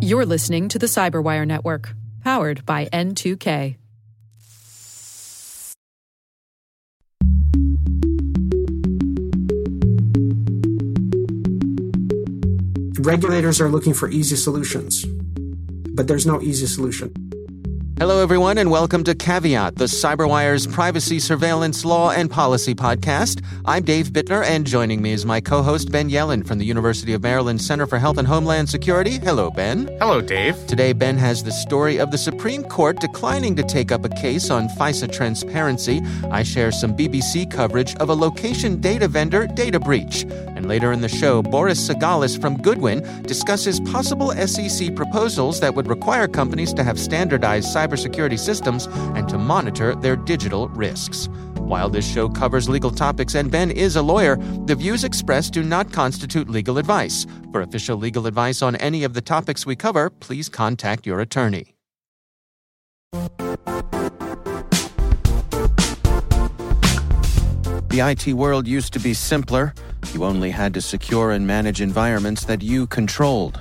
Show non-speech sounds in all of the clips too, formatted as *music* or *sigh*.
You're listening to the Cyberwire Network, powered by N2K. Regulators are looking for easy solutions, but there's no easy solution. Hello, everyone, and welcome to Caveat, the CyberWire's privacy, surveillance, law, and policy podcast. I'm Dave Bittner, and joining me is my co host, Ben Yelin from the University of Maryland Center for Health and Homeland Security. Hello, Ben. Hello, Dave. Today, Ben has the story of the Supreme Court declining to take up a case on FISA transparency. I share some BBC coverage of a location data vendor data breach. And later in the show, Boris Segalis from Goodwin discusses possible SEC proposals that would require companies to have standardized cybersecurity systems and to monitor their digital risks. While this show covers legal topics and Ben is a lawyer, the views expressed do not constitute legal advice. For official legal advice on any of the topics we cover, please contact your attorney. The IT world used to be simpler. You only had to secure and manage environments that you controlled.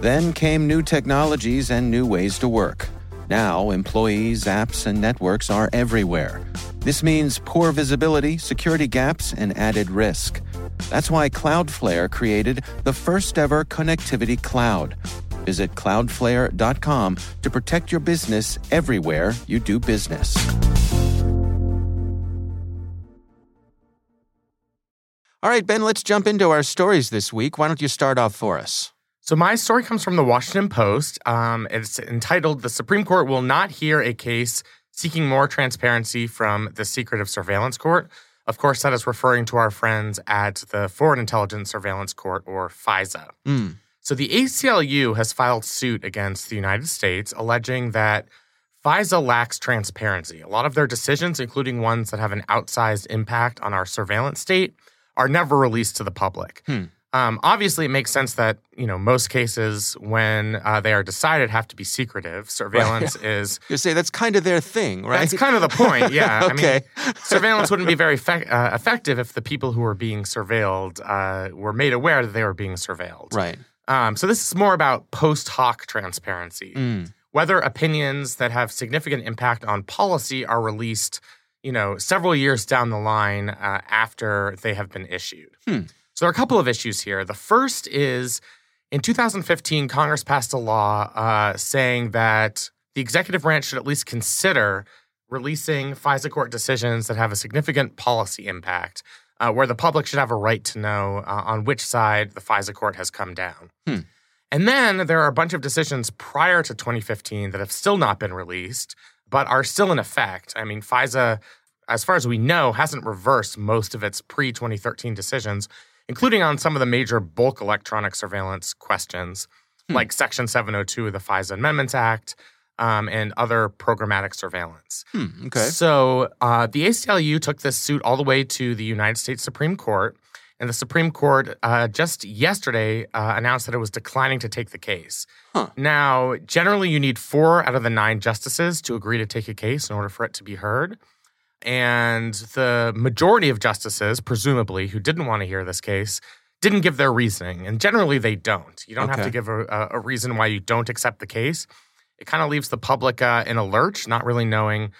Then came new technologies and new ways to work. Now, employees, apps, and networks are everywhere. This means poor visibility, security gaps, and added risk. That's why Cloudflare created the first ever connectivity cloud. Visit cloudflare.com to protect your business everywhere you do business. All right, Ben, let's jump into our stories this week. Why don't you start off for us? So, my story comes from the Washington Post. Um, it's entitled The Supreme Court Will Not Hear a Case Seeking More Transparency from the Secretive Surveillance Court. Of course, that is referring to our friends at the Foreign Intelligence Surveillance Court, or FISA. Mm. So, the ACLU has filed suit against the United States, alleging that FISA lacks transparency. A lot of their decisions, including ones that have an outsized impact on our surveillance state, are never released to the public. Hmm. Um, obviously, it makes sense that you know most cases when uh, they are decided have to be secretive. Surveillance *laughs* is You say that's kind of their thing, right? that's kind of the point. Yeah, Okay. *laughs* I mean, surveillance wouldn't be *laughs* very effect- uh, effective if the people who were being surveilled uh, were made aware that they were being surveilled. right. Um, so this is more about post hoc transparency Mm. whether opinions that have significant impact on policy are released, you know, several years down the line uh, after they have been issued. Hmm. So there are a couple of issues here. The first is in 2015, Congress passed a law uh, saying that the executive branch should at least consider releasing FISA court decisions that have a significant policy impact, uh, where the public should have a right to know uh, on which side the FISA court has come down. Hmm. And then there are a bunch of decisions prior to 2015 that have still not been released, but are still in effect. I mean, FISA, as far as we know, hasn't reversed most of its pre 2013 decisions, including on some of the major bulk electronic surveillance questions, Hmm. like Section 702 of the FISA Amendments Act um, and other programmatic surveillance. Hmm. Okay. So uh, the ACLU took this suit all the way to the United States Supreme Court, and the Supreme Court uh, just yesterday uh, announced that it was declining to take the case. Huh. Now, generally, you need four out of the nine justices to agree to take a case in order for it to be heard. And the majority of justices, presumably, who didn't want to hear this case, didn't give their reasoning. And generally, they don't. You don't have to give a, a- reason why you don't accept the case. It kind of leaves the public uh, in a lurch, not really knowing,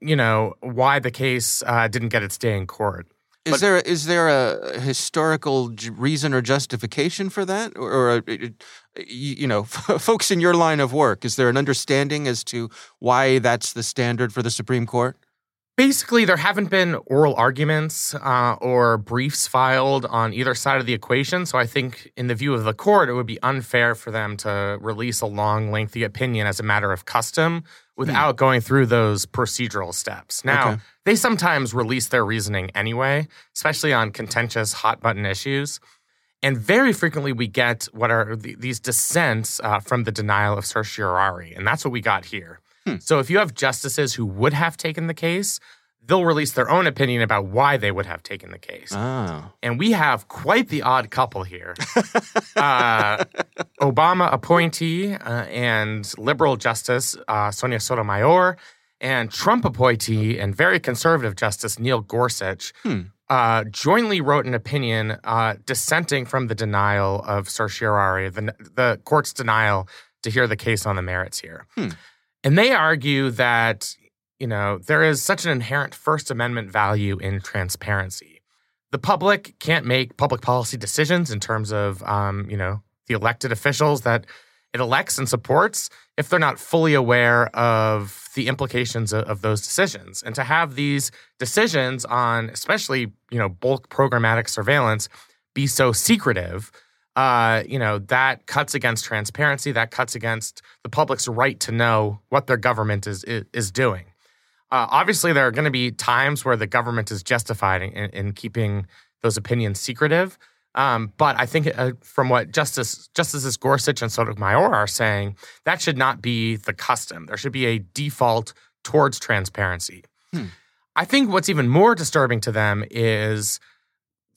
you know, why the case uh, didn't get its day in court. Is But- there is there a historical reason or justification for that, or, or a, you you know, *laughs* folks in your line of work, is there an understanding as to why that's the standard for the Supreme Court? Basically, there haven't been oral arguments uh, or briefs filed on either side of the equation. So I think, in the view of the court, it would be unfair for them to release a long, lengthy opinion as a matter of custom without going through those procedural steps. Now, Okay. they sometimes release their reasoning anyway, especially on contentious, hot button issues. And very frequently, we get what are th- these dissents uh, from the denial of certiorari. And that's what we got here. So if you have justices who would have taken the case, they'll release their own opinion about why they would have taken the case. Oh, And we have quite the odd couple here. *laughs* uh, Obama appointee uh, and liberal justice uh, Sonia Sotomayor, and Trump appointee and very conservative justice Neil Gorsuch. Hmm. uh, jointly wrote an opinion uh, dissenting from the denial of certiorari, the, the court's denial to hear the case on the merits here. Hmm. And they argue that, you know, there is such an inherent First Amendment value in transparency. The public can't make public policy decisions in terms of, um, you know, the elected officials that it elects and supports if they're not fully aware of the implications of, of, those decisions. And to have these decisions on, especially you know, bulk programmatic surveillance, be so secretive, uh, you know, that cuts against transparency. That cuts against the public's right to know what their government is is, is doing. Uh, obviously, there are going to be times where the government is justified in, in keeping those opinions secretive. Um, but I think uh, from what Justice Justices Gorsuch and Sotomayor are saying, that should not be the custom. There should be a default towards transparency. Hmm. I think what's even more disturbing to them is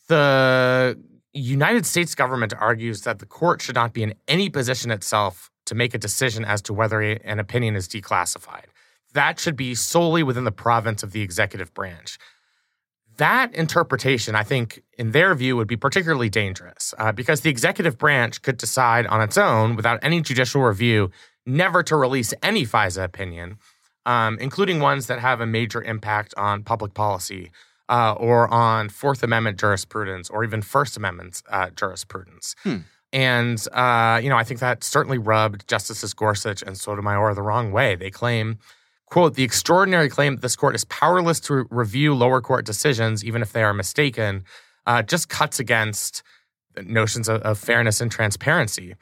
the United States government argues that the court should not be in any position itself to make a decision as to whether an opinion is declassified. That should be solely within the province of the executive branch that interpretation, I think, in their view, would be particularly dangerous uh, because the executive branch could decide on its own, without any judicial review, never to release any FISA opinion, um, including ones that have a major impact on public policy uh, or on Fourth Amendment jurisprudence or even First Amendment uh, jurisprudence. Hmm. And, uh, you know, I think that certainly rubbed Justices Gorsuch and Sotomayor the wrong way. They claim quote, the extraordinary claim that this court is powerless to re- review lower court decisions, even if they are mistaken, uh, just cuts against notions of, of fairness and transparency.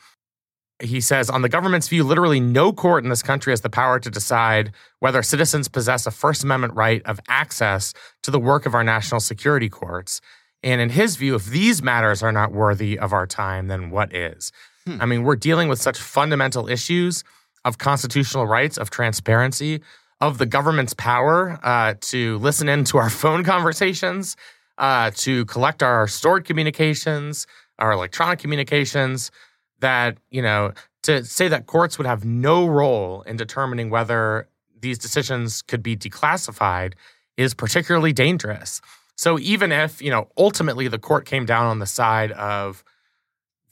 He says, on the government's view, literally no court in this country has the power to decide whether citizens possess a First Amendment right of access to the work of our national security courts. And in his view, if these matters are not worthy of our time, then what is? Hmm. I mean, we're dealing with such fundamental issues of constitutional rights, of transparency, of the government's power uh, to listen in to our *laughs* phone conversations, uh, to collect our stored communications, our electronic communications, that, you know, to say that courts would have no role in determining whether these decisions could be declassified is particularly dangerous. So even if, you know, ultimately the court came down on the side of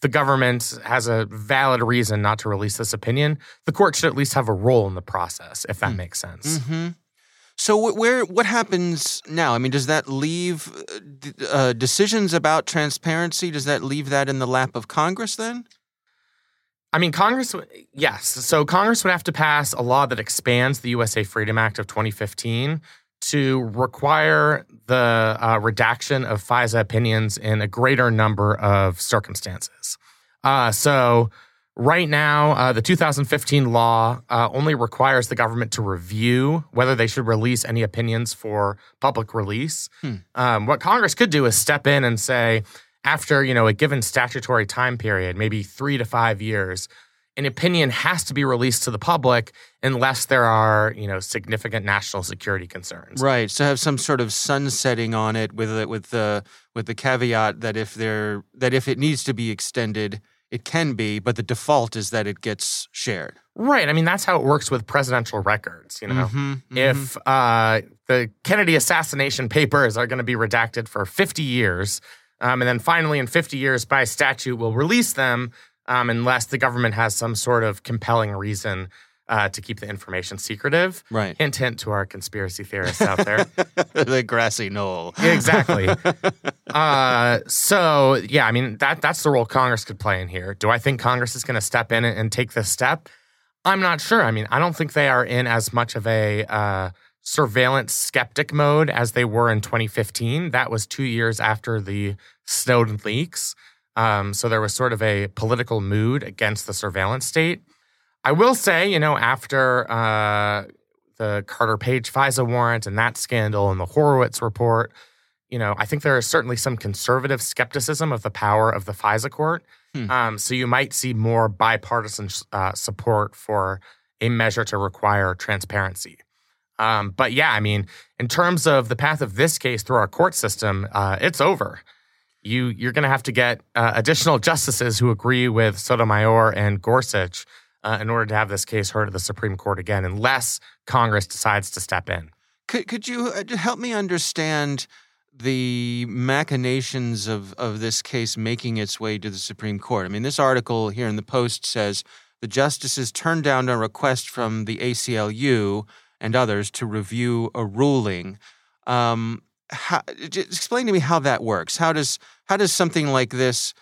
the government has a valid reason not to release this opinion, the court should at least have a role in the process, if that mm. makes sense. Mm-hmm. So where what happens now? I mean, does that leave uh, uh, decisions about transparency? Does that leave that in the lap of Congress then? I mean, Congress, yes. So Congress would have to pass a law that expands the USA Freedom Act of 2015 to require the uh, redaction of FISA opinions in a greater number of circumstances. Uh, so, right now, uh, the 2015 law uh, only requires the government to review whether they should release any opinions for public release. Hmm. Um, what Congress could do is step in and say, after you know a given statutory time period, maybe three to five years, an opinion has to be released to the public unless there are, you know, significant national security concerns. Right. So have some sort of sunsetting on it with the, with the with the caveat that if there that if it needs to be extended, it can be, but the default is that it gets shared. Right. I mean, that's how it works with presidential records. You know, mm-hmm, mm-hmm. if uh, the Kennedy assassination papers are going to be redacted for 50 years, um, and then finally in 50 years by statute we'll release them um, unless the government has some sort of compelling reason uh, to keep the information secretive. Right. Hint, hint to our conspiracy theorists out there. *laughs* the grassy knoll. Exactly. *laughs* uh, so, yeah, I mean, that that's the role Congress could play in here. Do I think Congress is going to step in and, and, take this step? I'm not sure. I mean, I don't think they are in as much of a uh, surveillance skeptic mode as they were in 2015. That was two years after the Snowden leaks. Um, so there was sort of a political mood against the surveillance state. I will say, you know, after uh, the Carter Page FISA warrant and that scandal and the Horowitz report, you know, I think there is certainly some conservative skepticism of the power of the FISA court. Hmm. Um, so you might see more bipartisan uh, support for a measure to require transparency. Um, but yeah, I mean, in terms of the path of this case through our court system, uh, it's over you you're going to have to get uh, additional justices who agree with Sotomayor and Gorsuch uh, in order to have this case heard at the Supreme Court again, unless Congress decides to step in. Could could you uh, help me understand the machinations of, of this case making its way to the Supreme Court. I mean, this article here in the Post says the justices turned down a request from the ACLU and others to review a ruling. Um, how, explain to me how that works. How does how does something like this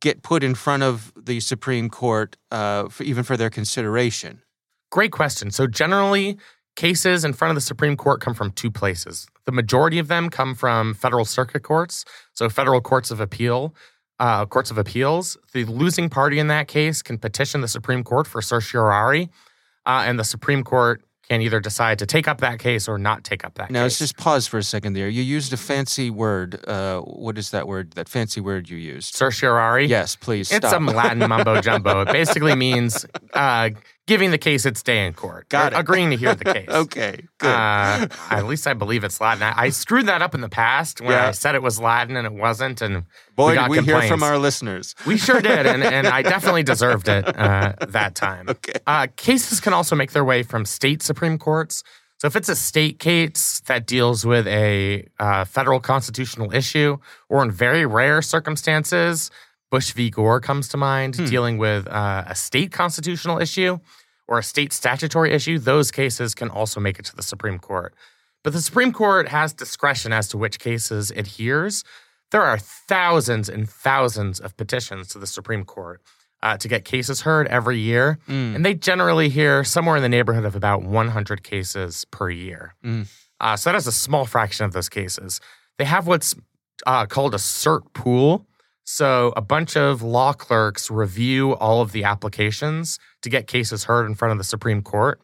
get put in front of the Supreme Court, uh, for, even for their consideration? Great question. So generally, cases in front of the Supreme Court come from two places. The majority of them come from federal circuit courts, so federal courts of appeal. Uh, courts of appeals. The losing party in that case can petition the Supreme Court for certiorari, uh, and the Supreme Court can either decide to take up that case or not take up that now, case. let's just pause for a second there. You used a fancy word. Uh, what is that word? That fancy word you used? Certiorari? Yes, please. It's stop. some Latin mumbo jumbo. It basically *laughs* means uh, giving the case its day in court. Got it. Agreeing to hear the *laughs* case. okay, good. Uh, at least I believe it's Latin. I, I screwed that up in the past when Yeah. I said it was Latin and it wasn't. And Boy, we got did we hear from our listeners. We sure *laughs* did, and, and I definitely deserved it uh, that time. Okay. Uh, cases can also make their way from state supreme courts. So if it's a state case that deals with a uh, federal constitutional issue, or in very rare circumstances, Bush v. Gore comes to mind, Hmm. dealing with uh, a state constitutional issue or a state statutory issue, those cases can also make it to the Supreme Court. But the Supreme Court has discretion as to which cases it hears. There are thousands and thousands of petitions to the Supreme Court uh, to get cases heard every year. Mm. And they generally hear somewhere in the neighborhood of about 100 cases per year. Mm. Uh, so that is a small fraction of those cases. They have what's uh, called a cert pool. So a bunch of law clerks review all of the applications to get cases heard in front of the Supreme Court.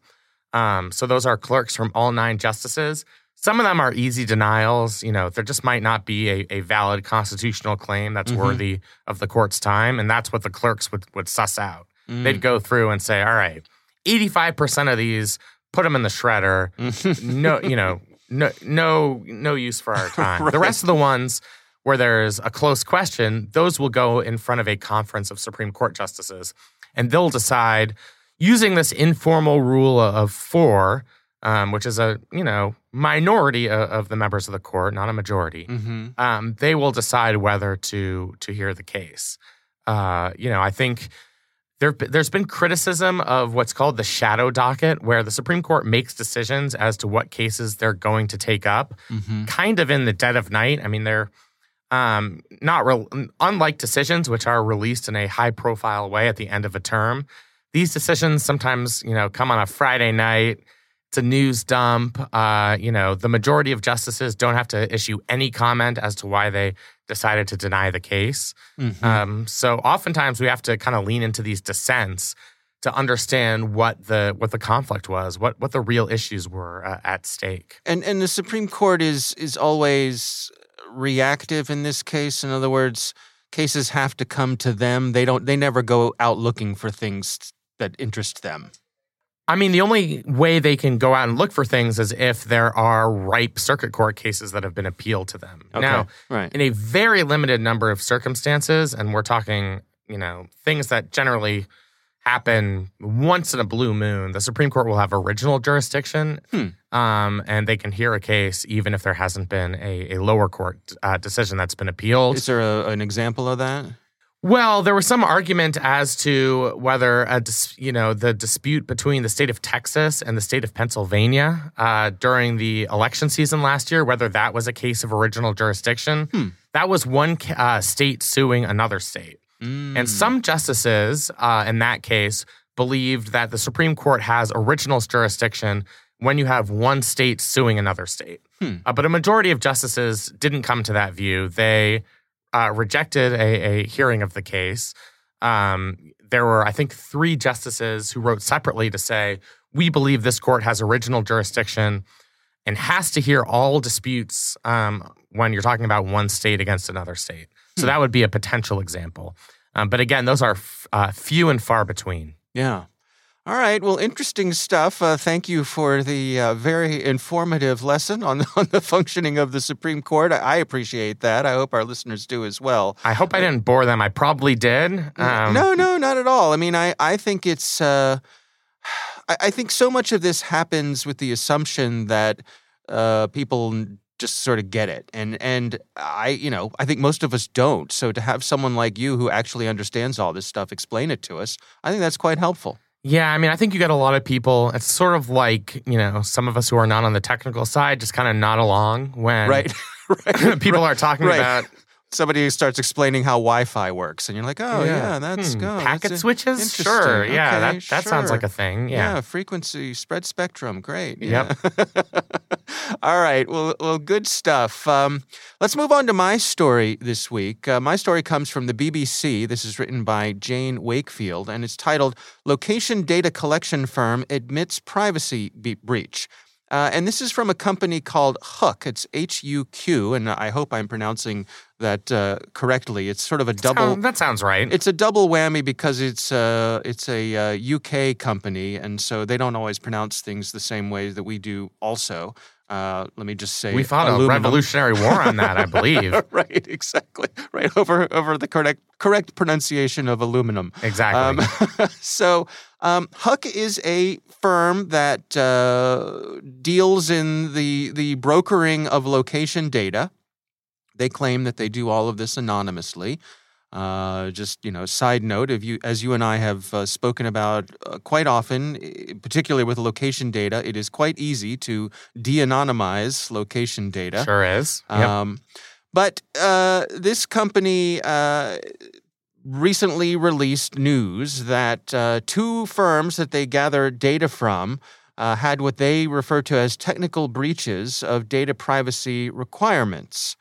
Um, so those are clerks from all nine justices. Some of them are easy denials. You know, there just might not be a, a valid constitutional claim that's Mhm. worthy of the court's time, and that's what the clerks would would suss out. Mm. They'd go through and say, "All right, eighty five percent of these, put them in the shredder. no, you know, *laughs* no, no, no use for our *laughs* time. The rest of the ones." Where there's a close question, those will go in front of a conference of Supreme Court justices, and they'll decide using this informal rule of four, um, which is a you know minority of, of the members of the court, not a majority. hmm Um, they will decide whether to to hear the case. Uh, you know, I think there there's been criticism of what's called the shadow docket, where the Supreme Court makes decisions as to what cases they're going to take up, hmm kind of in the dead of night. I mean, they're um, not re- unlike decisions which are released in a high profile way at the end of a term. These decisions sometimes, you know, come on a Friday night. It's a news dump. Uh, you know, the majority of justices don't have to issue any comment as to why they decided to deny the case. hmm Um, so oftentimes we have to kind of lean into these dissents to understand what the what the conflict was, what what the real issues were uh, at stake. and and the Supreme Court is is always reactive in this case. In other words, cases have to come to them. They don't. They never go out looking for things that interest them. I mean, the only way they can go out and look for things is if there are ripe circuit court cases that have been appealed to them. Okay. Now, right. in a very limited number of circumstances, and we're talking, you know, things that generally happen once in a blue moon, the Supreme Court will have original jurisdiction, Hmm. um, and they can hear a case even if there hasn't been a, a lower court uh, decision that's been appealed. Is there a, an example of that? Well, there was some argument as to whether a dis- you know the dispute between the state of Texas and the state of Pennsylvania uh, during the election season last year, whether that was a case of original jurisdiction. Hmm. That was one uh, state suing another state, Mm. and some justices uh, in that case believed that the Supreme Court has original jurisdiction when you have one state suing another state. Hmm. Uh, but a majority of justices didn't come to that view. They uh, rejected a, a hearing of the case. Um, there were, I think, three justices who wrote separately to say, we believe this court has original jurisdiction and has to hear all disputes um, when you're talking about one state against another state. So that would be a potential example. Um, but again, those are f- uh, few and far between. Yeah. All right. Well, interesting stuff. Uh, thank you for the uh, very informative lesson on, *laughs* on the functioning of the Supreme Court. I, I appreciate that. I hope our listeners do as well. I hope I didn't bore them. I probably did. Um, no, no, not at all. I mean, I, I think it's, uh, *sighs* I, I think so much of this happens with the assumption that uh, people just sort of get it. And and I, you know, I think most of us don't. So to have someone like you who actually understands all this stuff explain it to us, I think that's quite helpful. Yeah, I mean, I think you get a lot of people. It's sort of like you know, some of us who are not on the technical side just kind of nod along when Right. *laughs* right. *laughs* people are talking Right. about Somebody starts explaining how Wi-Fi works, and you're like, "Oh yeah, that's hmm, packet that's, switches. Sure, yeah, Okay, that that sounds like a thing. Yeah. frequency, spread spectrum, great. Yep. *laughs* All right, well, well, good stuff. Um, let's move on to my story this week. Uh, my story comes from the BBC. This is written by Jane Wakefield, and it's titled "Location Data Collection Firm Admits Privacy Be- Breach." Uh, and this is from a company called Hook. It's H U Q, and I hope I'm pronouncing that uh, correctly. It's sort of a double. Sound- that sounds right. It's a double whammy because it's uh, it's a uh, UK company, and so they don't always pronounce things the same way that we do. Also, uh, let me just say we fought a revolutionary war on that, I believe. *laughs* right, exactly, right over over the correct correct pronunciation of aluminum. Exactly. Um, *laughs* so, um, Huq is a firm that uh, deals in the the brokering of location data. They claim that they do all of this anonymously. Uh, just you know, side note: if you, as you and I have uh, spoken about uh, quite often, particularly with location data, it is quite easy to de-anonymize location data. sure is. Yep. Um, but uh, this company uh, recently released news that uh, two firms that they gather data from uh, had what they refer to as technical breaches of data privacy requirements.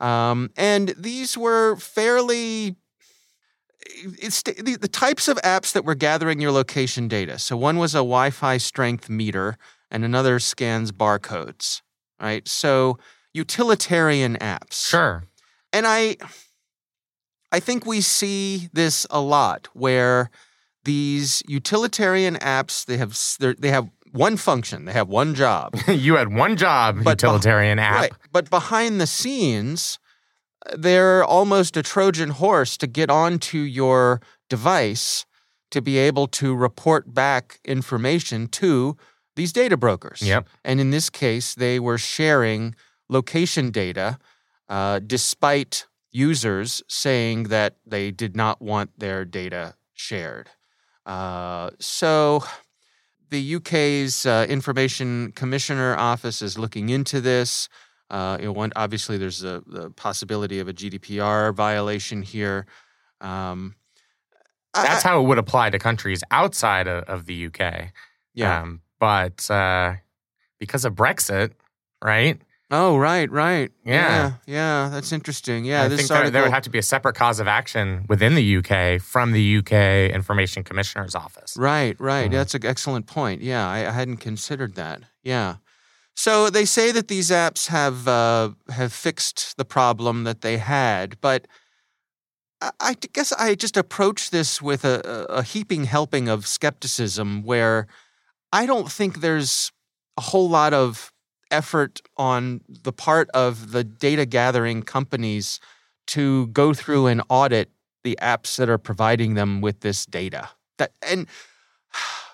Um, and these were fairly. It's the, the types of apps that were gathering your location data. So one was a Wi-Fi strength meter, and another scans barcodes. Right. So utilitarian apps. sure. And I I think we see this a lot where these utilitarian apps they have they have one function, they have one job. *laughs* you had one job, But beh- utilitarian app. Right. But behind the scenes they're almost a Trojan horse to get onto your device to be able to report back information to these data brokers. Yep. And in this case, they were sharing location data uh, despite users saying that they did not want their data shared. Uh, so the UK's uh, Information Commissioner Office is looking into this. Uh, you know, one, obviously, there's a, the possibility of a GDPR violation here. Um, That's I- how it would apply to countries outside of, of the UK. yeah. Um, but uh, because of Brexit, right? Oh, right, right. Yeah. yeah, yeah, That's interesting. Yeah, I think there, there would have to be a separate cause of action within the UK from the UK Information Commissioner's Office. Right, right. Mhm. That's an excellent point. Yeah, I, I hadn't considered that. Yeah. So they say that these apps have uh, have fixed the problem that they had, but I, I guess I just approach this with a a heaping helping of skepticism, where I don't think there's a whole lot of effort on the part of the data gathering companies to go through and audit the apps that are providing them with this data. That and *sighs*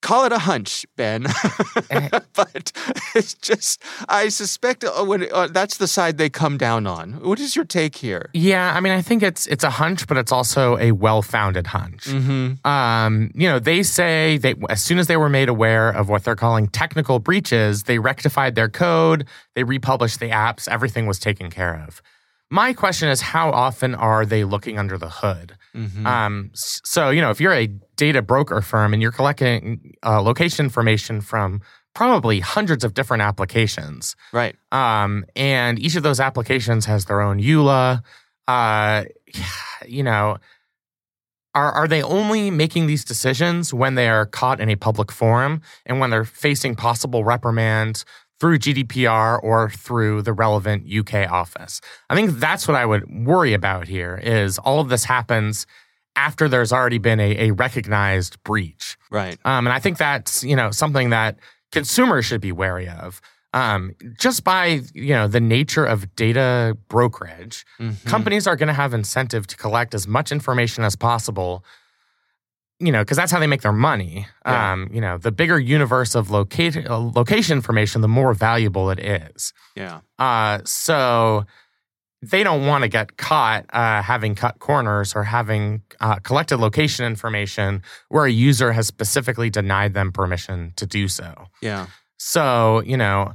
call it a hunch, Ben, *laughs* but it's just I suspect uh, when uh, that's the side they come down on. What is your take here? Yeah, I mean, I think it's it's a hunch, but it's also a well-founded hunch. Mm-hmm. Um, you know, they say they as soon as they were made aware of what they're calling technical breaches, they rectified their code, they republished the apps, everything was taken care of. My question is, how often are they looking under the hood? Mm-hmm. Um, so you know, if you're a data broker firm and you're collecting uh, location information from probably hundreds of different applications, right. um, and each of those applications has their own EULA. Uh, *sighs* you know, are are they only making these decisions when they are caught in a public forum and when they're facing possible reprimand through GDPR or through the relevant UK office? I think that's what I would worry about here. Is all of this happens after there's already been a, a recognized breach. Right. Um, and I think that's you know something that consumers should be wary of. Um, just by you know the nature of data brokerage, Mhm. companies are going to have incentive to collect as much information as possible you know, because that's how they make their money. Yeah. Um, you know, the bigger universe of locate, uh, location information, the more valuable it is. Yeah. Uh, so they don't want to get caught uh, having cut corners or having uh, collected location information where a user has specifically denied them permission to do so. Yeah. So, you know,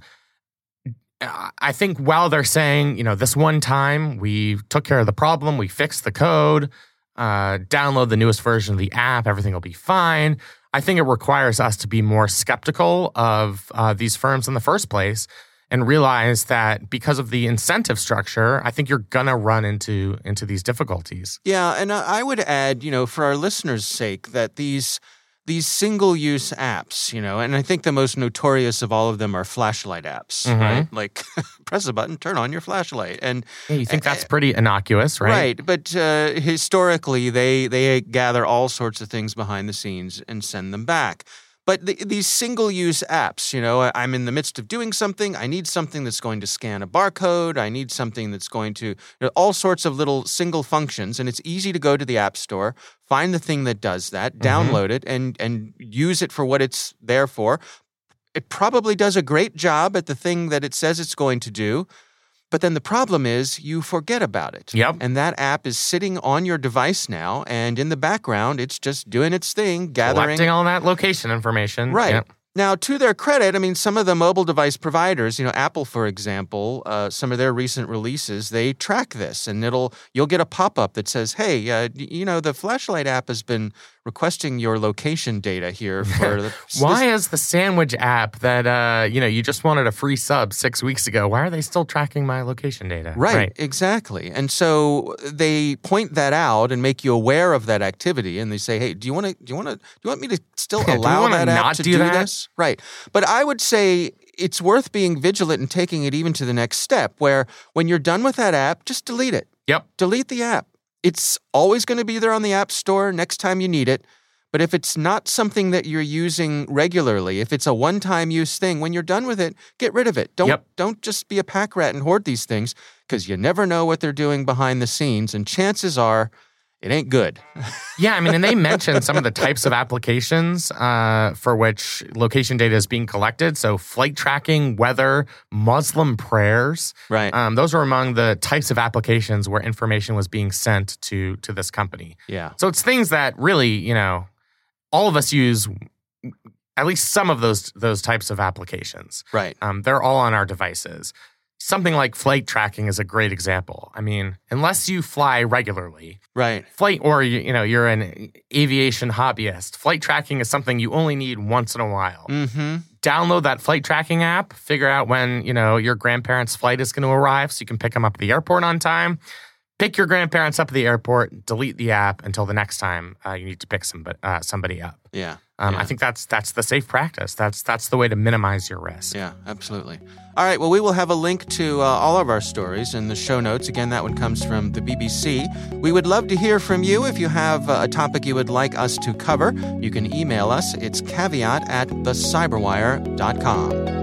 I think while they're saying, you know, this one time we took care of the problem, we fixed the code, uh, download the newest version of the app, everything will be fine. I think it requires us to be more skeptical of uh, these firms in the first place and realize that because of the incentive structure, I think you're gonna run into into these difficulties. Yeah, and I I would add, you know, for our listeners' sake, that these these single-use apps, you know, and I think the most notorious of all of them are flashlight apps, Mhm. right? Like *laughs* press a button, turn on your flashlight, and Yeah, you think that's pretty innocuous, right? Right, but uh, historically, they they gather all sorts of things behind the scenes and send them back. But the, these single-use apps, you know, I'm in the midst of doing something. I need something that's going to scan a barcode. I need something that's going to you know, all sorts of little single functions, and it's easy to go to the app store, find the thing that does that, mm-hmm. download it, and and use it for what it's there for. It probably does a great job at the thing that it says it's going to do. But then the problem is you forget about it. Yep. And that app is sitting on your device now, and in the background, it's just doing its thing, gathering. Collecting all that location information. Right. Yep. Now, to their credit, I mean, some of the mobile device providers, you know, Apple, for example, uh, some of their recent releases, they track this, and it'll you'll get a pop up that says, "Hey, uh, you know, the flashlight app has been requesting your location data here for *laughs* the, Why is the sandwich app that uh, you know you just wanted a free sub six weeks ago? Why are they still tracking my location data? Right, exactly. And so they point that out and make you aware of that activity, and they say, "Hey, do you want to? Do you want to? Do you want me to still *laughs* Yeah, allow that app not to do do, that? this?" Right. But I would say it's worth being vigilant and taking it even to the next step, where when you're done with that app, just delete it. Yep. Delete the app. It's always going to be there on the App Store next time you need it. But if it's not something that you're using regularly, if it's a one-time use thing, when you're done with it, get rid of it. Don't Yep. don't just be a pack rat and hoard these things because you never know what they're doing behind the scenes, and chances are it ain't good. Yeah, I mean, and they mentioned some of the types of applications uh, for which location data is being collected. So, flight tracking, weather, Muslim prayers. Right. Um, those were among the types of applications where information was being sent to to this company. yeah. So it's things that really, you know, all of us use at least some of those those types of applications. Right. Um, they're all on our devices. Something like flight tracking is a great example. I mean, unless you fly regularly, Right. flight or you, you know you're an aviation hobbyist, flight tracking is something you only need once in a while. Mm-hmm. Download that flight tracking app. Figure out when you know your grandparents' flight is going to arrive, so you can pick them up at the airport on time. Pick your grandparents up at the airport. Delete the app until the next time uh, you need to pick somebody uh, somebody up. Yeah. Um, yeah. I think that's that's the safe practice. That's that's the way to minimize your risk. Yeah, absolutely. All right, well, we will have a link to uh, all of our stories in the show notes. Again, that one comes from the BBC. We would love to hear from you. If you have uh, a topic you would like us to cover, you can email us. It's caveat at thecyberwire.com.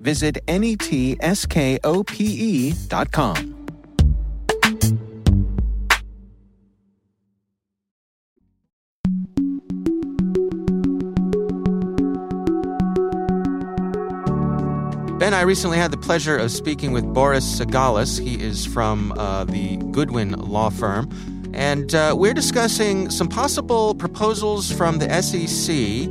visit netskope.com. Ben, I recently had the pleasure of speaking with Boris Segalis. He is from uh, the Goodwin Law Firm. And uh, we're discussing some possible proposals from the SEC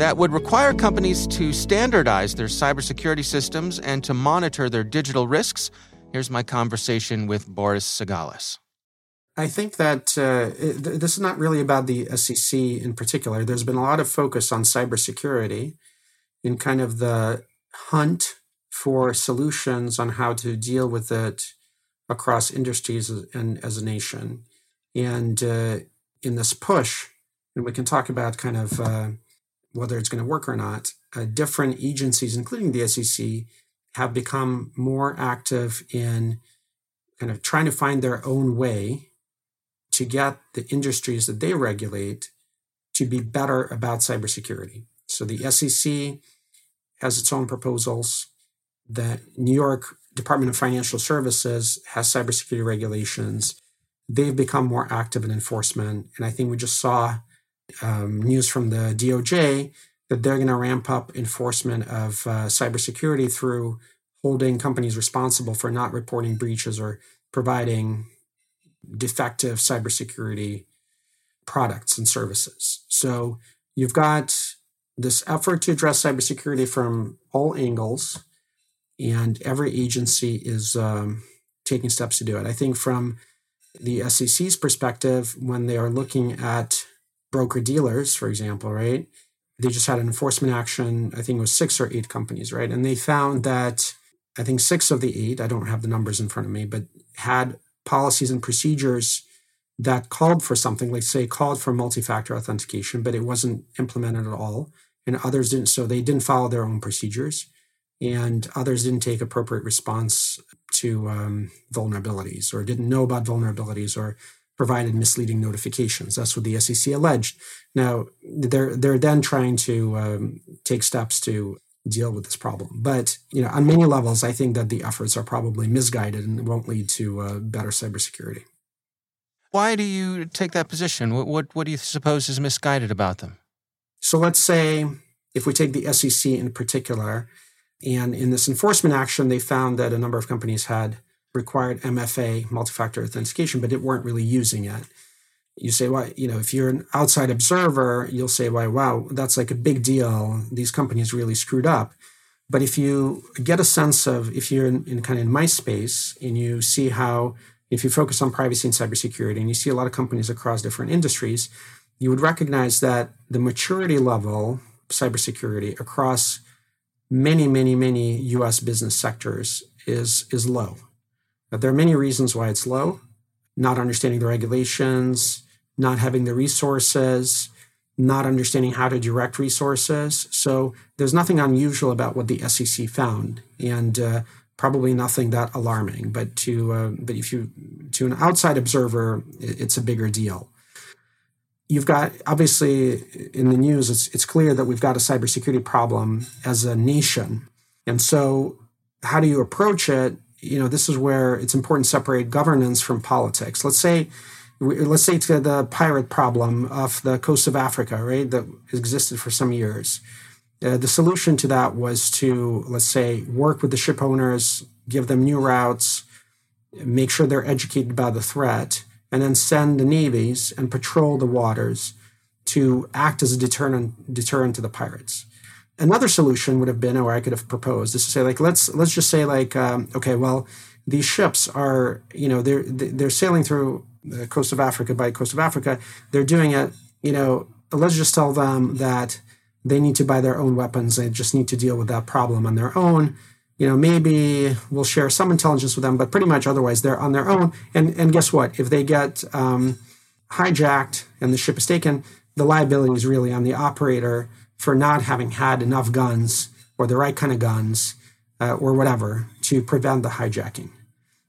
that would require companies to standardize their cybersecurity systems and to monitor their digital risks. Here's my conversation with Boris Segalis. I think that uh, th- this is not really about the SEC in particular. There's been a lot of focus on cybersecurity in kind of the hunt for solutions on how to deal with it across industries and as a nation. And uh, in this push, and we can talk about kind of uh, whether it's going to work or not, uh, different agencies, including the SEC, have become more active in kind of trying to find their own way to get the industries that they regulate to be better about cybersecurity. So the SEC has its own proposals. The New York Department of Financial Services has cybersecurity regulations. They've become more active in enforcement. And I think we just saw um, news from the DOJ that they're going to ramp up enforcement of uh, cybersecurity through holding companies responsible for not reporting breaches or providing defective cybersecurity products and services. So you've got this effort to address cybersecurity from all angles, and every agency is um, taking steps to do it. I think from the SEC's perspective, when they are looking at broker dealers, for example, right? They just had an enforcement action. I think it was six or eight companies, right? And they found that I think six of the eight, I don't have the numbers in front of me, but had policies and procedures that called for something, like say called for multi-factor authentication, but it wasn't implemented at all. And others didn't, so they didn't follow their own procedures. And others didn't take appropriate response to um, vulnerabilities or didn't know about vulnerabilities or provided misleading notifications. That's what the SEC alleged. Now they're they're then trying to um, take steps to deal with this problem. But you know, on many levels, I think that the efforts are probably misguided and won't lead to uh, better cybersecurity. Why do you take that position? What, what what do you suppose is misguided about them? So let's say if we take the SEC in particular, and in this enforcement action, they found that a number of companies had required MFA, multi-factor authentication, but it weren't really using it. You say, well, you know, if you're an outside observer, you'll say, well, wow, that's like a big deal. These companies really screwed up. But if you get a sense of, if you're in, in kind of in my space and you see how, if you focus on privacy and cybersecurity and you see a lot of companies across different industries, you would recognize that the maturity level cybersecurity across many, many, many US business sectors is, is low. There are many reasons why it's low not understanding the regulations, not having the resources, not understanding how to direct resources. So there's nothing unusual about what the SEC found, and uh, probably nothing that alarming. But to uh, but if you to an outside observer, it's a bigger deal. You've got obviously in the news, it's it's clear that we've got a cybersecurity problem as a nation, and so how do you approach it? You know, this is where it's important to separate governance from politics. Let's say, let's say to the pirate problem off the coast of Africa, right, that existed for some years. Uh, the solution to that was to, let's say, work with the ship owners, give them new routes, make sure they're educated about the threat, and then send the navies and patrol the waters to act as a deterrent deterrent to the pirates another solution would have been, or I could have proposed, is to say like let's let's just say like um, okay, well these ships are you know they're they're sailing through the coast of Africa by coast of Africa. They're doing it you know let's just tell them that they need to buy their own weapons. They just need to deal with that problem on their own. You know, maybe we'll share some intelligence with them, but pretty much otherwise they're on their own. And and guess what? If they get um, hijacked and the ship is taken, the liability is really on the operator for not having had enough guns or the right kind of guns uh, or whatever to prevent the hijacking.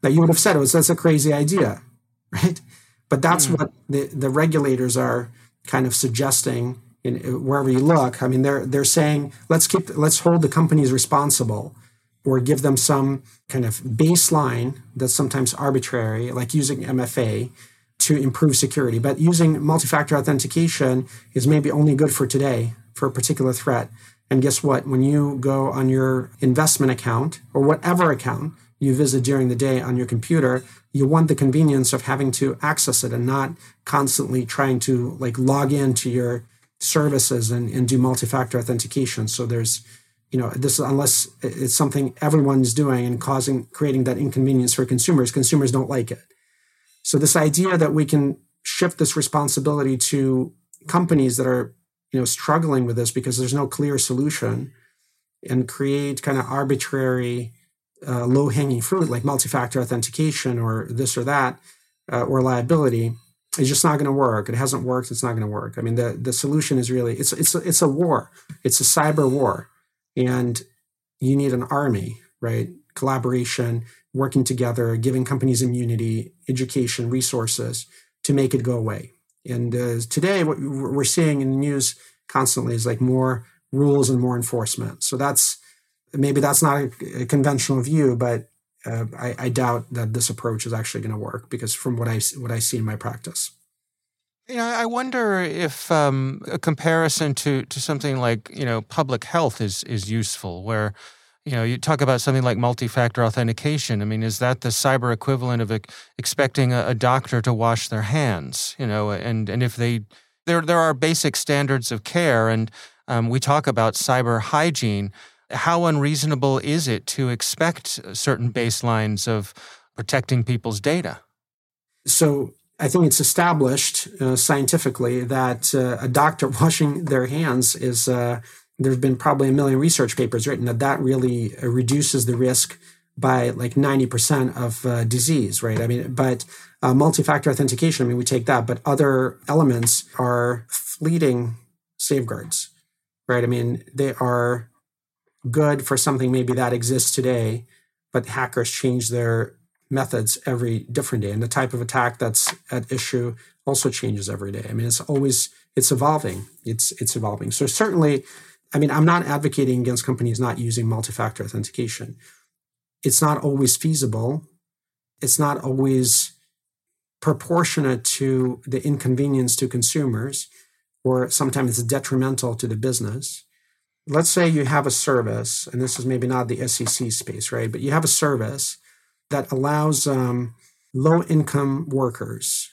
Now, you would have said it was that's a crazy idea, *laughs* right? But that's mm. what the, the regulators are kind of suggesting in wherever you look. I mean, they're they're saying let's keep let's hold the companies responsible or give them some kind of baseline that's sometimes arbitrary, like using MFA to improve security. But using multi-factor authentication is maybe only good for today for a particular threat. And guess what? When you go on your investment account or whatever account you visit during the day on your computer, you want the convenience of having to access it and not constantly trying to like log into your services and, and do multi-factor authentication. So there's, you know, this unless it's something everyone's doing and causing creating that inconvenience for consumers, consumers don't like it. So this idea that we can shift this responsibility to companies that are you know struggling with this because there's no clear solution and create kind of arbitrary uh, low hanging fruit like multi factor authentication or this or that uh, or liability it's just not going to work. It hasn't worked. It's not going to work. I mean, the the solution is really it's it's it's a war. It's a cyber war, and you need an army, right? Collaboration, working together, giving companies immunity, education, resources to make it go away. And uh, today, what we're seeing in the news constantly is like more rules and more enforcement. So that's maybe that's not a, a conventional view, but uh, I, I, doubt that this approach is actually going to work because from what I what I see in my practice. Yeah, I wonder if um, a comparison to to something like you know public health is is useful, where you know you talk about something like multi-factor authentication. I mean, is that the cyber equivalent of expecting a, a doctor to wash their hands? You know, and and if they there there are basic standards of care, and um, we talk about cyber hygiene how unreasonable is it to expect certain baselines of protecting people's data? So I think it's established uh, scientifically that uh, a doctor *laughs* washing their hands is. Uh, there's been probably a million research papers written that that really uh, reduces the risk by like 90% of uh, disease, right? I mean, but uh, multi-factor authentication, I mean, we take that, but other elements are fleeting safeguards, right? I mean, they are good for something maybe that exists today, but hackers change their methods every different day. And the type of attack that's at issue also changes every day. I mean, it's always it's evolving. It's it's evolving. So certainly, I mean, I'm not advocating against companies not using multi-factor authentication. It's not always feasible. It's not always proportionate to the inconvenience to consumers, or sometimes it's detrimental to the business let's say you have a service, and this is maybe not the SEC space, right? But you have a service that allows um, low income workers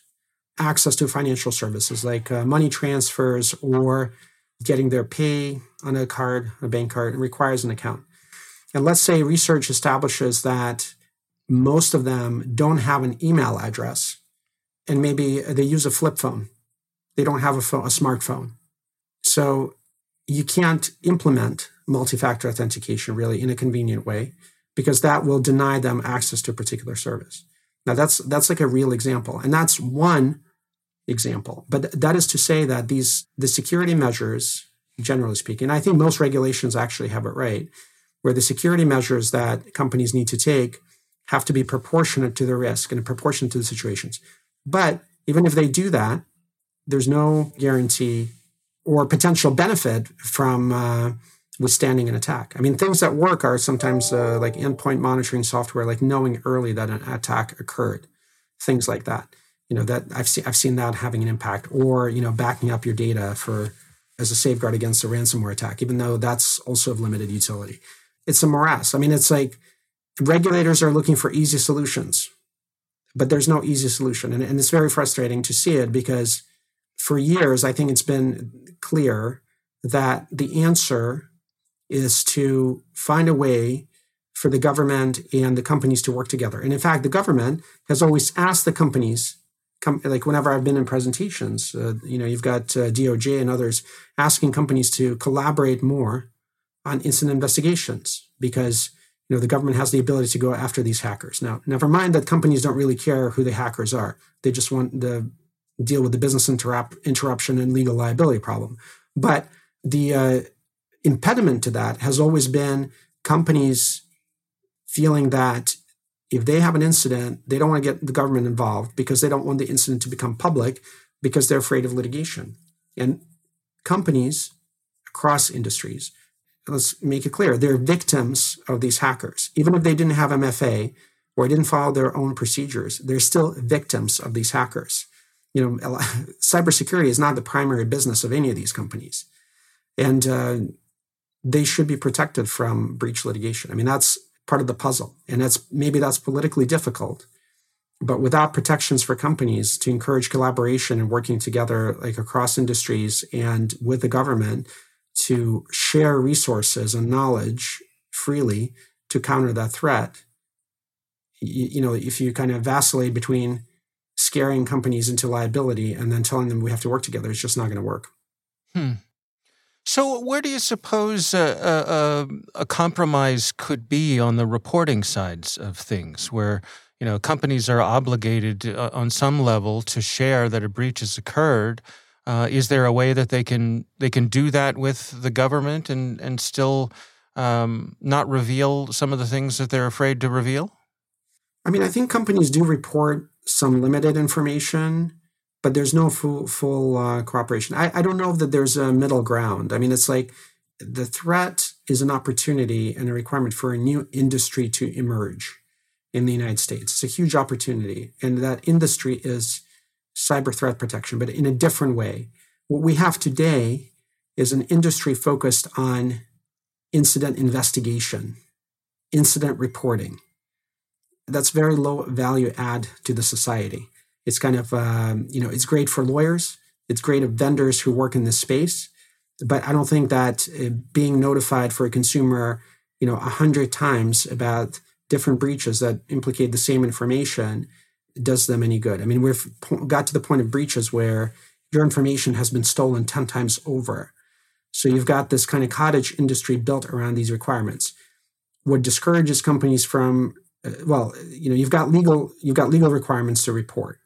access to financial services like uh, money transfers or getting their pay on a card, a bank card, requires an account. And let's say research establishes that most of them don't have an email address and maybe they use a flip phone. They don't have a, phone, a smartphone. So you can't implement multi-factor authentication really in a convenient way because that will deny them access to a particular service. Now that's that's like a real example, and that's one example. But that is to say that these the security measures, generally speaking, I think most regulations actually have it right, where the security measures that companies need to take have to be proportionate to the risk and proportionate to the situations. But even if they do that, there's no guarantee or potential benefit from uh, withstanding an attack. I mean, things that work are sometimes uh, like endpoint monitoring software, like knowing early that an attack occurred, things like that. You know that I've seen I've seen that having an impact, or you know backing up your data for as a safeguard against a ransomware attack, even though that's also of limited utility. It's a morass. I mean, it's like regulators are looking for easy solutions, but there's no easy solution, and, and it's very frustrating to see it because for years, I think it's been clear that the answer is to find a way for the government and the companies to work together. And in fact, the government has always asked the companies, like whenever I've been in presentations, uh, you know, you've got uh, DOJ and others asking companies to collaborate more on incident investigations because you know the government has the ability to go after these hackers. Now, never mind that companies don't really care who the hackers are; they just want the deal with the business interrupt, interruption and legal liability problem. But the uh, impediment to that has always been companies feeling that if they have an incident, they don't want to get the government involved because they don't want the incident to become public because they're afraid of litigation. And companies across industries, let's make it clear, they're victims of these hackers. Even if they didn't have MFA or didn't follow their own procedures, they're still victims of these hackers you know, *laughs* cybersecurity is not the primary business of any of these companies, and uh, they should be protected from breach litigation. I mean, that's part of the puzzle, and that's maybe that's politically difficult, but without protections for companies to encourage collaboration and working together, like across industries and with the government, to share resources and knowledge freely to counter that threat. You, you know, if you kind of vacillate between scaring companies into liability and then telling them we have to work together. It's just not going to work. Hmm. So, where do you suppose a, a, a, compromise could be on the reporting sides of things, where you know companies are obligated uh, on some level to share that a breach has occurred? Uh, is there a way that they can they can do that with the government and and still um, not reveal some of the things that they're afraid to reveal? I mean, I think companies do report some limited information but there's no full full uh, cooperation. I, I don't know that there's a middle ground. I mean, it's like the threat is an opportunity and a requirement for a new industry to emerge in the United States. It's a huge opportunity, and that industry is cyber threat protection, but in a different way. What we have today is an industry focused on incident investigation, incident reporting. That's very low value add to the society. It's kind of, um, you know, it's great for lawyers. It's great of vendors who work in this space. But I don't think that uh, being notified for a consumer, you know, a hundred times about different breaches that implicate the same information does them any good. I mean, we've got to the point of breaches where your information has been stolen 10 times over. So you've got this kind of cottage industry built around these requirements. What discourages companies from, uh, well, you know, you've got legal, you've got legal requirements to report.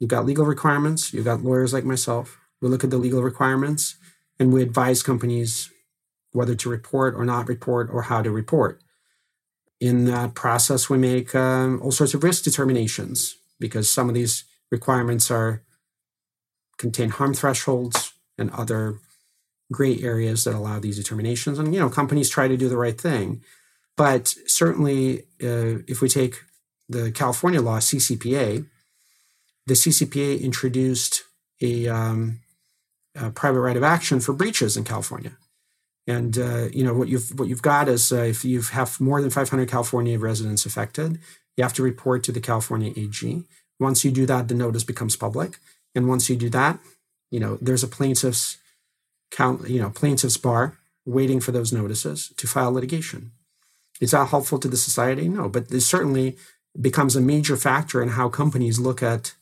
You've got legal requirements. You've got lawyers like myself. We look at the legal requirements and we advise companies whether to report or not report or how to report. In that process, we make um, all sorts of risk determinations because some of these requirements are contain harm thresholds and other gray areas that allow these determinations. And you know, companies try to do the right thing, but certainly, uh, if we take the California law CCPA, the CCPA introduced a, um, a, private right of action for breaches in California. And uh, you know what you've what you've got is uh, if you have more than 500 California residents affected, you have to report to the California AG. Once you do that, the notice becomes public, and once you do that, you know there's a plaintiff's count, you know plaintiff's bar waiting for those notices to file litigation. Is that helpful to the society? No, but it certainly becomes a major factor in how companies look at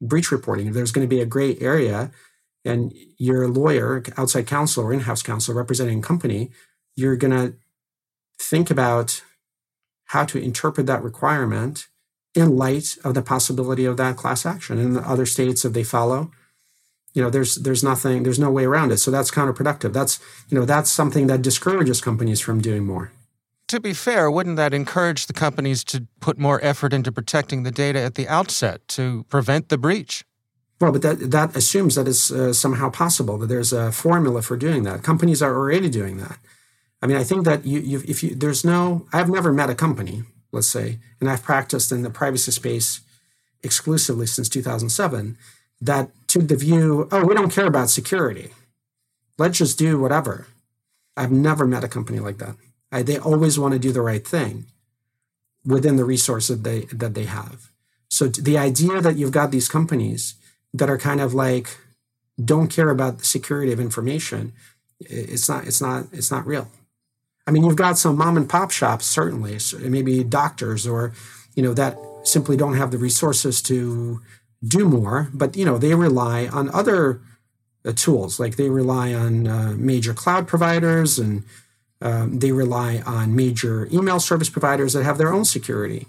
breach reporting. If there's going to be a gray area and you're a lawyer, outside counsel, or in house counsel representing a company, you're going to think about how to interpret that requirement in light of the possibility of that class action. In the other states, if they follow, you know, there's there's nothing, there's no way around it. So that's counterproductive. That's you know, that's something that discourages companies from doing more to be fair, wouldn't that encourage the companies to put more effort into protecting the data at the outset to prevent the breach? Well, but that that assumes that it's uh, somehow possible that there's a formula for doing that. Companies are already doing that. I mean, I think that you, you if you there's no, I've never met a company, let's say, and I've practiced in the privacy space exclusively since 2007 that took the view, oh, we don't care about security. Let's just do whatever. I've never met a company like that. They always want to do the right thing within the resources that they that they have. So the idea that you've got these companies that are kind of like don't care about the security of information, it's not it's not it's not real. I mean, you've got some mom and pop shops certainly, so maybe doctors or you know that simply don't have the resources to do more, but you know they rely on other uh, tools like they rely on uh, major cloud providers and um, they rely on major email service providers that have their own security.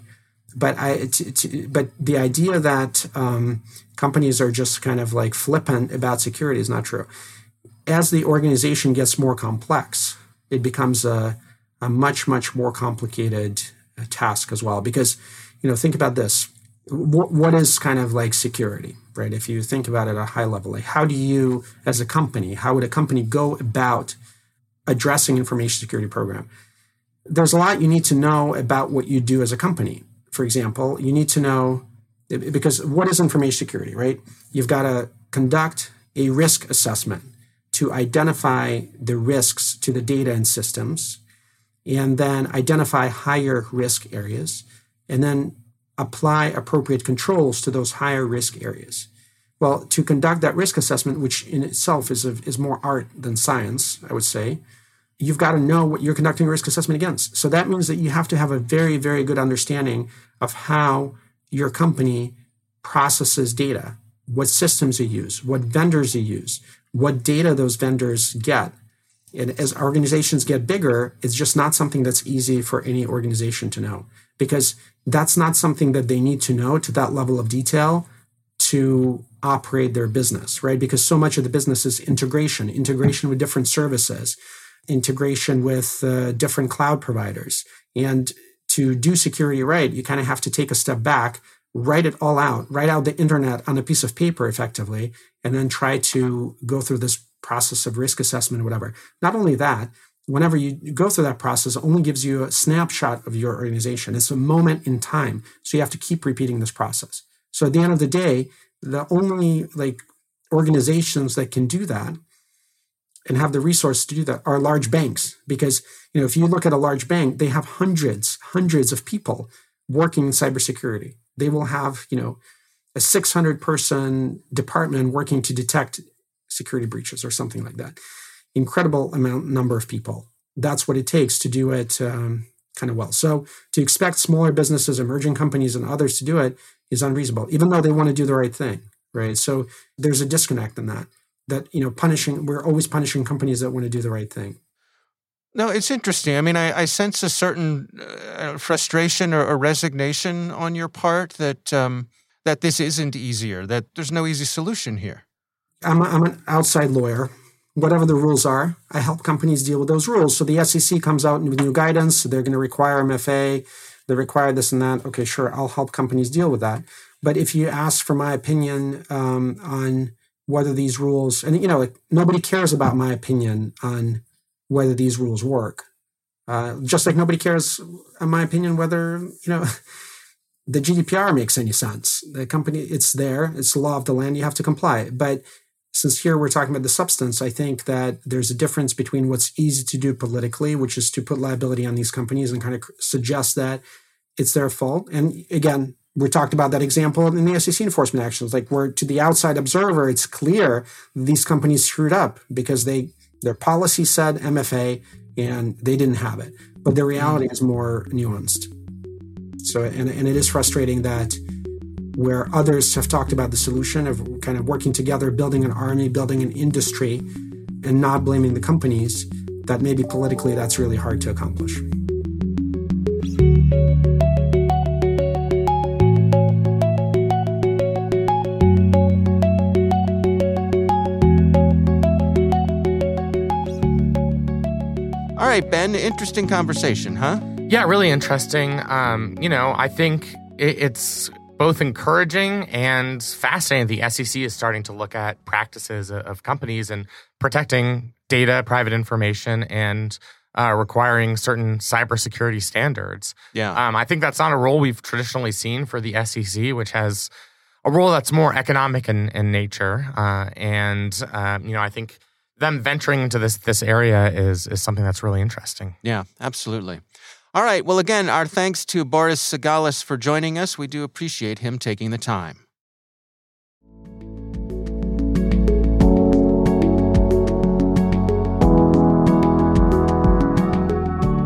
But I, t- t- but the idea that um, companies are just kind of like flippant about security is not true. As the organization gets more complex, it becomes a, a much much more complicated uh, task as well. Because you know, think about this: what, what is kind of like security, right? If you think about it at a high level, like how do you, as a company, how would a company go about addressing information security program. There's a lot you need to know about what you do as a company. For example, you need to know because what is information security, right? You've got to conduct a risk assessment to identify the risks to the data and systems, and then identify higher risk areas, and then apply appropriate controls to those higher risk areas. Well, to conduct that risk assessment, which in itself is, a, is more art than science, I would say, you've got to know what you're conducting a risk assessment against. So that means that you have to have a very, very good understanding of how your company processes data, what systems you use, what vendors you use, what data those vendors get. And as organizations get bigger, it's just not something that's easy for any organization to know because that's not something that they need to know to that level of detail to operate their business, right? Because so much of the business is integration, integration with different services, integration with uh, different cloud providers. And to do security right, you kind of have to take a step back, write it all out, write out the internet on a piece of paper effectively, and then try to go through this process of risk assessment, or whatever. Not only that, whenever you go through that process, it only gives you a snapshot of your organization. It's a moment in time. So you have to keep repeating this process. So at the end of the day, the only like organizations that can do that and have the resource to do that are large banks. Because you know if you look at a large bank they have hundreds hundreds of people working in cybersecurity. They will have you know a 600 person department working to detect security breaches or something like that. Incredible amount number of people. That's what it takes to do it um, kind of well. So to expect smaller businesses emerging companies and others to do it is unreasonable even though they want to do the right thing right? So there's a disconnect in that that you know punishing we're always punishing companies that want to do the right thing. No it's interesting. I mean i, I sense a certain uh, frustration or, or, resignation on your part that um, that this isn't easier that there's no easy solution here. I'm, a, I'm an outside lawyer whatever the rules are i help companies deal with those rules. So the sec comes out with new guidance. So they're going to require mfa they require this and that. Okay sure i'll help companies deal with that. But if you ask for my opinion um, on whether these rules and you know like nobody cares about my opinion on whether these rules work. Uh, just like nobody cares in my opinion whether you know *laughs* the gdpr makes any sense. The company it's there. It's the law of the land. You have to comply. But since here we're talking about the substance i think that there's a difference between what's easy to do politically which is to put liability on these companies and kind of suggest that it's their fault and again we talked about that example in the SEC enforcement actions. Like where to the outside observer, it's clear these companies screwed up because they their policy said MFA and they didn't have it. But the reality is more nuanced. So and, and it is frustrating that where others have talked about the solution of kind of working together, building an army, building an industry, and not blaming the companies, that maybe politically that's really hard to accomplish. All right, Ben, interesting conversation, huh? Yeah, really interesting. Um, you know, I think it, it's both encouraging and fascinating. The SEC is starting to look at practices of companies and protecting data, private information, and uh, requiring certain cybersecurity standards. Yeah, um, I think that's not a role we've traditionally seen for the SEC, which has a role that's more economic in, in nature. Uh, and uh, you know, I think them venturing into this this area is is something that's really interesting. Yeah, absolutely. All right. Well, again, our thanks to Boris Segalis for joining us. We do appreciate him taking the time.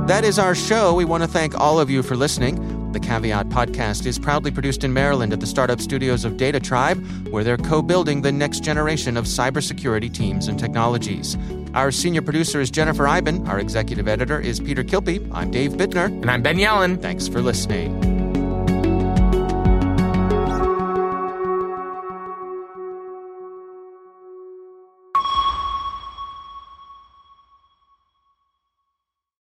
That is our show. We want to thank all of you for listening. The Caveat podcast is proudly produced in Maryland at the startup studios of DataTribe, where they're co building the next generation of cybersecurity teams and technologies. Our senior producer is Jennifer Eiben. Our executive editor is Peter Kilpe. I'm Dave Bittner. And I'm Ben Yelin. Thanks for listening.